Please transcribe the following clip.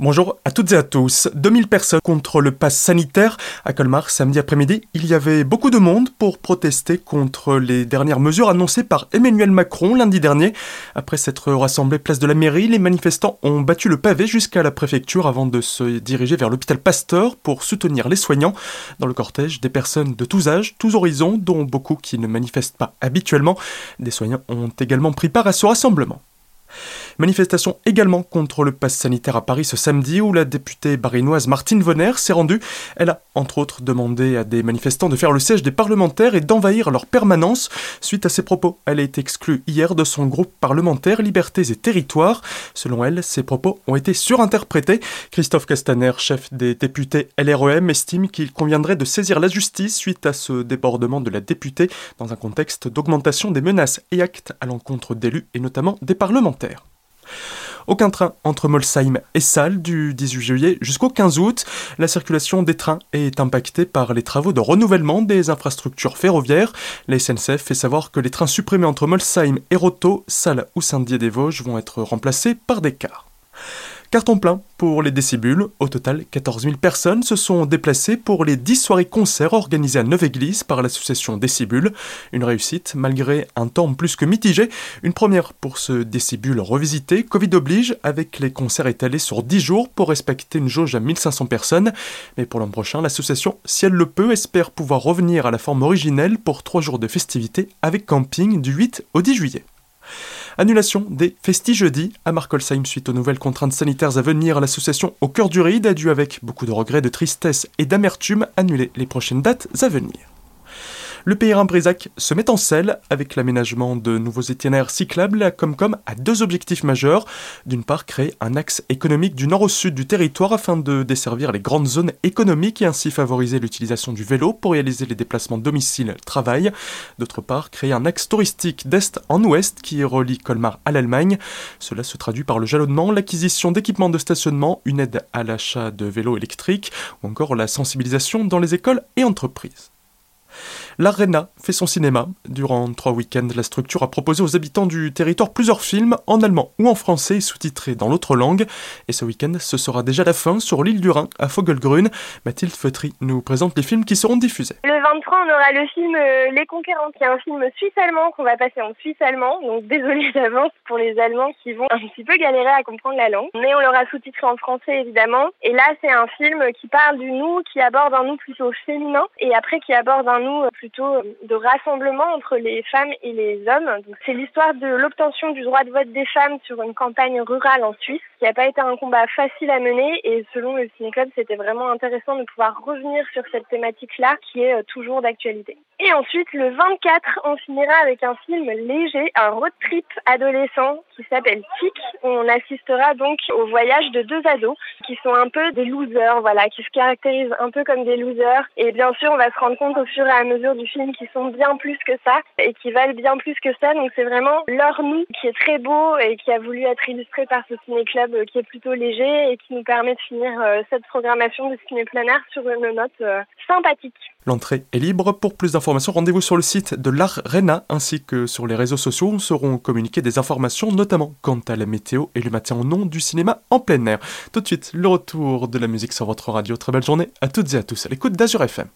Bonjour à toutes et à tous. 2000 personnes contre le pass sanitaire. À Colmar, samedi après-midi, il y avait beaucoup de monde pour protester contre les dernières mesures annoncées par Emmanuel Macron lundi dernier. Après s'être rassemblés place de la mairie, les manifestants ont battu le pavé jusqu'à la préfecture avant de se diriger vers l'hôpital Pasteur pour soutenir les soignants. Dans le cortège, des personnes de tous âges, tous horizons, dont beaucoup qui ne manifestent pas habituellement. Des soignants ont également pris part à ce rassemblement. Manifestation également contre le pass sanitaire à Paris ce samedi où la députée barinoise Martine Vonner s'est rendue. Elle a entre autres demandé à des manifestants de faire le siège des parlementaires et d'envahir leur permanence. Suite à ses propos, elle a été exclue hier de son groupe parlementaire Libertés et Territoires. Selon elle, ses propos ont été surinterprétés. Christophe Castaner, chef des députés LREM, estime qu'il conviendrait de saisir la justice suite à ce débordement de la députée dans un contexte d'augmentation des menaces et actes à l'encontre d'élus et notamment des parlementaires. Aucun train entre Molsheim et Salles du 18 juillet jusqu'au 15 août. La circulation des trains est impactée par les travaux de renouvellement des infrastructures ferroviaires. La SNCF fait savoir que les trains supprimés entre Molsheim et Roto, Salles ou Saint-Dié-des-Vosges vont être remplacés par des cars. Carton plein pour les décibules. Au total, 14 000 personnes se sont déplacées pour les 10 soirées-concerts organisées à Neuve-Église par l'association Décibule. Une réussite malgré un temps plus que mitigé. Une première pour ce Décibule revisité, Covid oblige, avec les concerts étalés sur 10 jours pour respecter une jauge à 1500 personnes. Mais pour l'an prochain, l'association, si elle le peut, espère pouvoir revenir à la forme originelle pour 3 jours de festivités avec camping du 8 au 10 juillet. Annulation des festis jeudi à Markolsheim suite aux nouvelles contraintes sanitaires à venir. L'association Au cœur du ride a dû, avec beaucoup de regrets, de tristesse et d'amertume, annuler les prochaines dates à venir. Le Payrin Brézac se met en selle avec l'aménagement de nouveaux itinéraires cyclables. La Comcom a deux objectifs majeurs. D'une part, créer un axe économique du nord au sud du territoire afin de desservir les grandes zones économiques et ainsi favoriser l'utilisation du vélo pour réaliser les déplacements domicile-travail. D'autre part, créer un axe touristique d'est en ouest qui relie Colmar à l'Allemagne. Cela se traduit par le jalonnement, l'acquisition d'équipements de stationnement, une aide à l'achat de vélos électriques ou encore la sensibilisation dans les écoles et entreprises. L'Arena fait son cinéma. Durant trois week-ends, la structure a proposé aux habitants du territoire plusieurs films en allemand ou en français sous-titrés dans l'autre langue. Et ce week-end, ce sera déjà la fin sur l'île du Rhin, à Fogelgrün. Mathilde Feutry nous présente les films qui seront diffusés. Le 23, on aura le film euh, Les Conquérants, qui est un film suisse-allemand qu'on va passer en suisse-allemand. Donc désolé d'avance pour les Allemands qui vont un petit peu galérer à comprendre la langue. Mais on l'aura sous-titré en français, évidemment. Et là, c'est un film qui parle du nous, qui aborde un nous plutôt féminin, et après qui aborde un nous plutôt de rassemblement entre les femmes et les hommes. C'est l'histoire de l'obtention du droit de vote des femmes sur une campagne rurale en Suisse, qui n'a pas été un combat facile à mener et selon le Ciné-Club, c'était vraiment intéressant de pouvoir revenir sur cette thématique-là qui est euh, toujours d'actualité. Et ensuite, le 24, on finira avec un film léger, un road trip adolescent qui s'appelle Tic. On assistera donc au voyage de deux ados qui sont un peu des losers, voilà, qui se caractérisent un peu comme des losers. Et bien sûr, on va se rendre compte au fur et à mesure du film qu'ils sont bien plus que ça et qui valent bien plus que ça. Donc c'est vraiment leur nous qui est très beau et qui a voulu être illustré par ce ciné-club qui est plutôt léger et qui nous permet de finir euh, cette programmation de ciné planaire sur une note euh, sympathique. L'entrée est libre. Pour plus d'informations, rendez-vous sur le site de l'Arena ainsi que sur les réseaux sociaux où seront communiquées des informations, notamment quant à la météo et le matin au nom du cinéma en plein air. Tout de suite, le retour de la musique sur votre radio. Très belle journée à toutes et à tous à l'écoute d'Azur FM.